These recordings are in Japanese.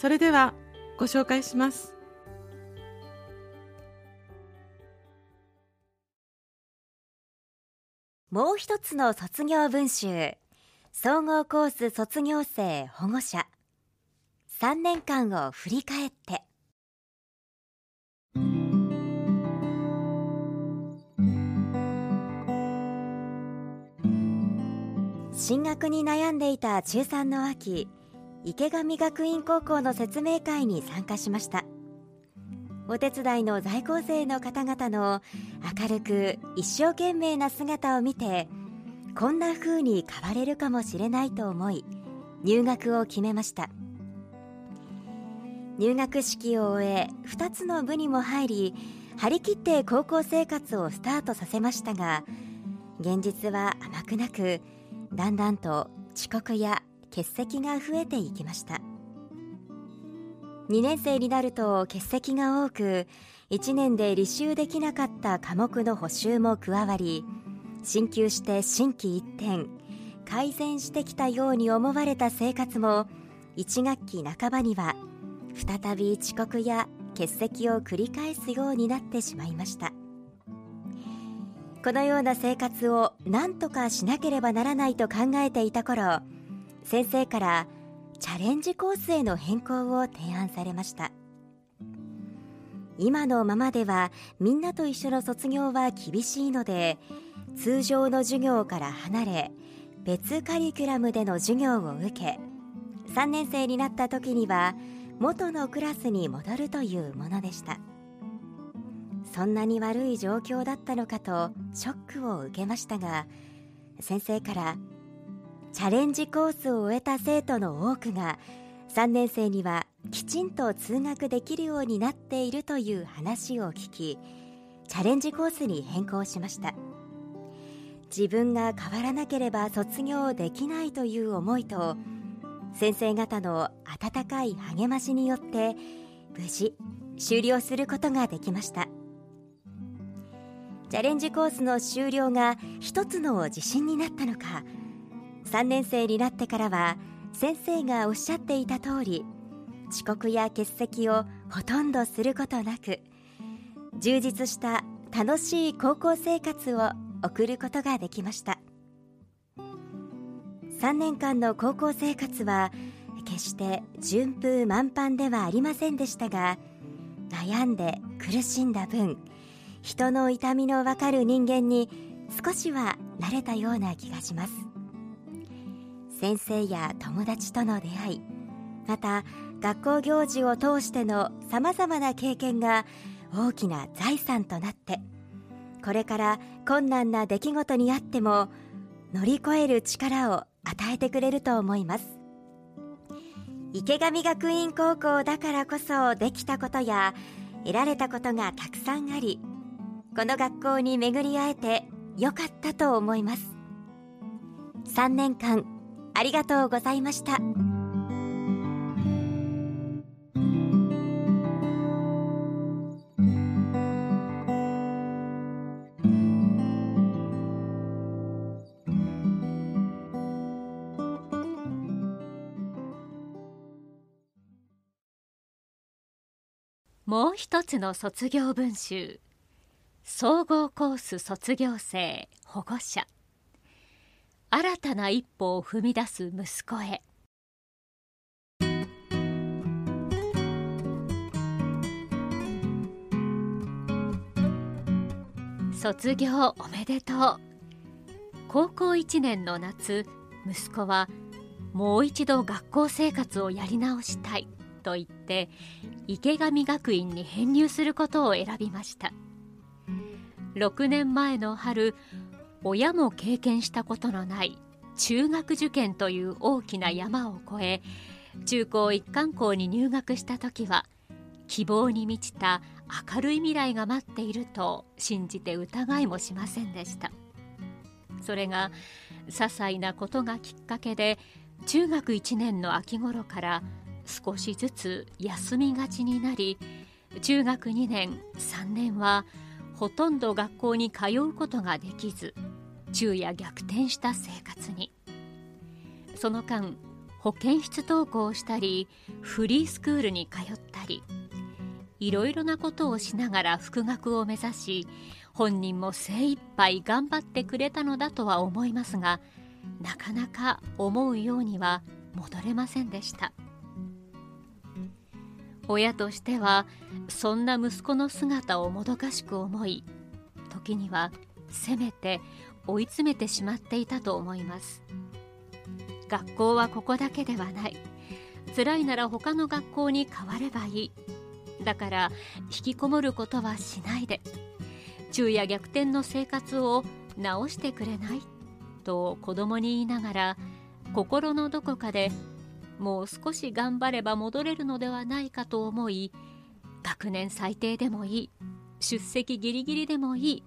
それではご紹介します。もう一つの卒業文集。総合コース卒業生保護者。3年間を振り返って。進学に悩んでいた中3の秋。池上学院高校の説明会に参加しました。お手伝いの在校生の方々の明るく一生懸命な姿を見てこんな風に変われるかもしれないと思い入学を決めました。入学式を終え2つの部にも入り張り切って高校生活をスタートさせましたが現実は甘くなくだんだんと遅刻や欠席が増えていきました。2年生になると欠席が多く1年で履修できなかった科目の補習も加わり進級して心機一転改善してきたように思われた生活も1学期半ばには再び遅刻や欠席を繰り返すようになってしまいました。このような生活を何とかしなければならないと考えていた頃先生からチャレンジコースへの変更を提案されました。今のままではみんなと一緒の卒業は厳しいので通常の授業から離れ別カリキュラムでの授業を受け3年生になった時には元のクラスに戻るというものでした。そんなに悪い状況だったのかとショックを受けましたが先生からチャレンジコースを終えた生徒の多くが3年生にはきちんと通学できるようになっているという話を聞きチャレンジコースに変更しました。自分が変わらなければ卒業できないという思いと先生方の温かい励ましによって無事終了することができました。チャレンジコースの終了が一つの自信になったのか3年生になってからは先生がおっしゃっていた通り遅刻や欠席をほとんどすることなく充実した楽しい高校生活を送ることができました。3年間の高校生活は決して順風満帆ではありませんでしたが悩んで苦しんだ分人の痛みのわかる人間に少しは慣れたような気がします。先生や友達との出会いまた学校行事を通してのさまざまな経験が大きな財産となってこれから困難な出来事にあっても乗り越える力を与えてくれると思います。池上学院高校だからこそできたことや得られたことがたくさんありこの学校に巡り会えてよかったと思います。3年間ありがとうございました。もう一つの卒業文集。総合コース卒業生保護者。新たな一歩を踏み出す息子へ。卒業おめでとう。高校1年の夏息子はもう一度学校生活をやり直したいと言って池上学院に編入することを選びました。6年前の春親も経験したことのない中学受験という大きな山を越え中高一貫校に入学した時は希望に満ちた明るい未来が待っていると信じて疑いもしませんでした。それが些細なことがきっかけで中学1年の秋頃から少しずつ休みがちになり中学2年3年はほとんど学校に通うことができず昼夜逆転した生活に。その間保健室登校をしたりフリースクールに通ったりいろいろなことをしながら復学を目指し本人も精一杯頑張ってくれたのだとは思いますがなかなか思うようには戻れませんでした。親としてはそんな息子の姿をもどかしく思い時にはせめて追い詰めてしまっていたと思います。学校はここだけではない。辛いなら他の学校に変わればいい。だから引きこもることはしないで。昼夜逆転の生活を直してくれない？と子供に言いながら心のどこかでもう少し頑張れば戻れるのではないかと思い学年最低でもいい。出席ギリギリでもいい。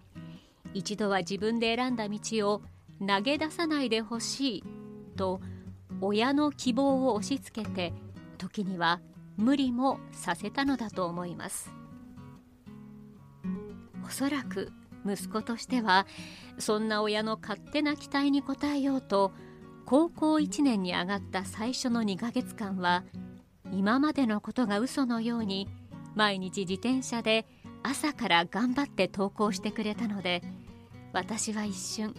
一度は自分で選んだ道を投げ出さないでほしいと親の希望を押し付けて時には無理もさせたのだと思います。おそらく息子としてはそんな親の勝手な期待に応えようと高校1年に上がった最初の2ヶ月間は今までのことが嘘のように毎日自転車で朝から頑張って登校してくれたので私は一瞬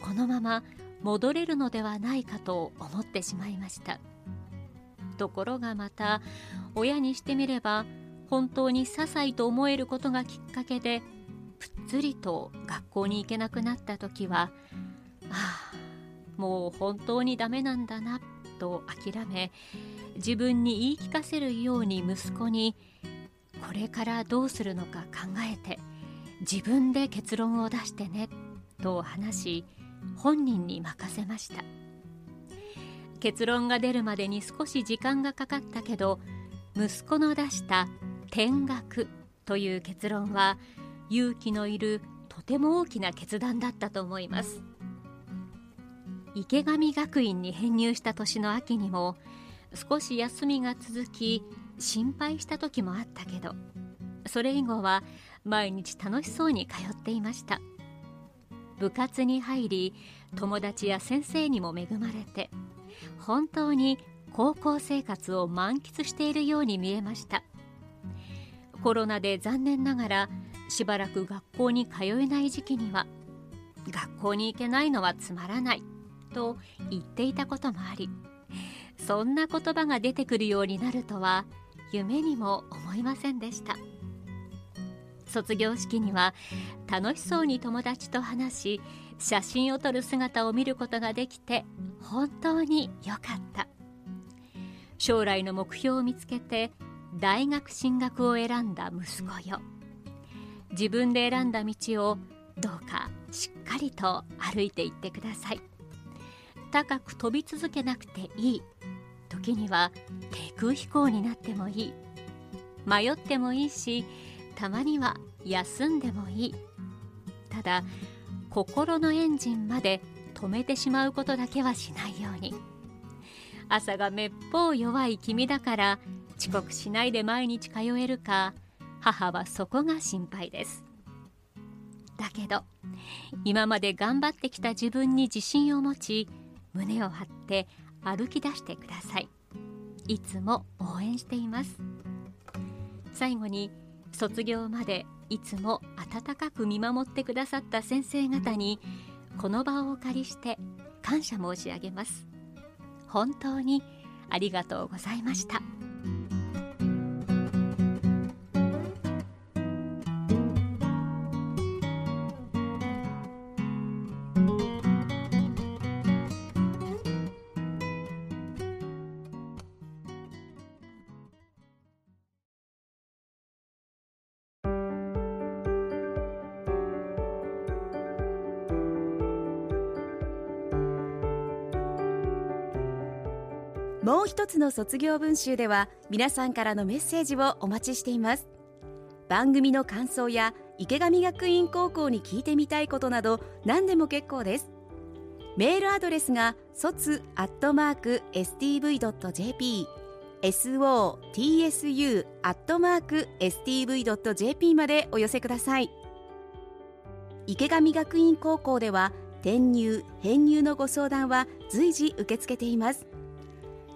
このまま戻れるのではないかと思ってしまいました。ところがまた親にしてみれば本当に些細と思えることがきっかけでぷっつりと学校に行けなくなった時はああもう本当にダメなんだなと諦め自分に言い聞かせるように息子にこれからどうするのか考えて自分で結論を出してねと話し本人に任せました。結論が出るまでに少し時間がかかったけど息子の出した転学という結論は勇気のいるとても大きな決断だったと思います。池上学院に編入した年の秋にも少し休みが続き心配した時もあったけどそれ以後は毎日楽しそうに通っていました。部活に入り友達や先生にも恵まれて本当に高校生活を満喫しているように見えました。コロナで残念ながらしばらく学校に通えない時期には学校に行けないのはつまらないと言っていたこともありそんな言葉が出てくるようになるとは夢にも思いませんでした。卒業式には楽しそうに友達と話し写真を撮る姿を見ることができて本当に良かった。将来の目標を見つけて大学進学を選んだ息子よ。自分で選んだ道をどうかしっかりと歩いていってください。高く飛び続けなくていい。時には低空飛行になってもいい。迷ってもいいしたまには休んでもいい。ただ心のエンジンまで止めてしまうことだけはしないように。朝がめっぽう弱い君だから遅刻しないで毎日通えるか母はそこが心配です。だけど今まで頑張ってきた自分に自信を持ち胸を張って歩き出してください。いつも応援しています。最後に卒業までいつも温かく見守ってくださった先生方にこの場をお借りして感謝申し上げます本当にありがとうございました。もう一つの卒業文集では皆さんからのメッセージをお待ちしています。番組の感想や池上学院高校に聞いてみたいことなど何でも結構です。メールアドレスが卒アットマーク stv.jp sotsu アットマーク stv.jp までお寄せください。池上学院高校では転入編入のご相談は随時受け付けています。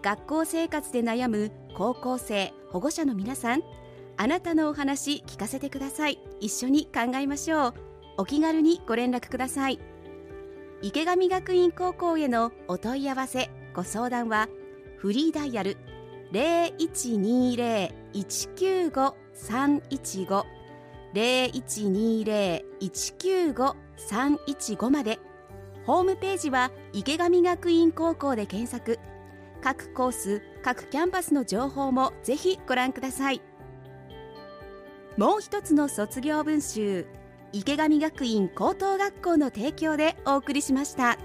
学校生活で悩む高校生保護者の皆さんあなたのお話聞かせてください。一緒に考えましょう。お気軽にご連絡ください。池上学院高校へのお問い合わせご相談はフリーダイヤル0120-195-315 0120-195-315まで。ホームページは池上学院高校で検索。各コース各キャンパスの情報もぜひご覧くださいもう一つの卒業文集池上学院高等学校の提供でお送りしました。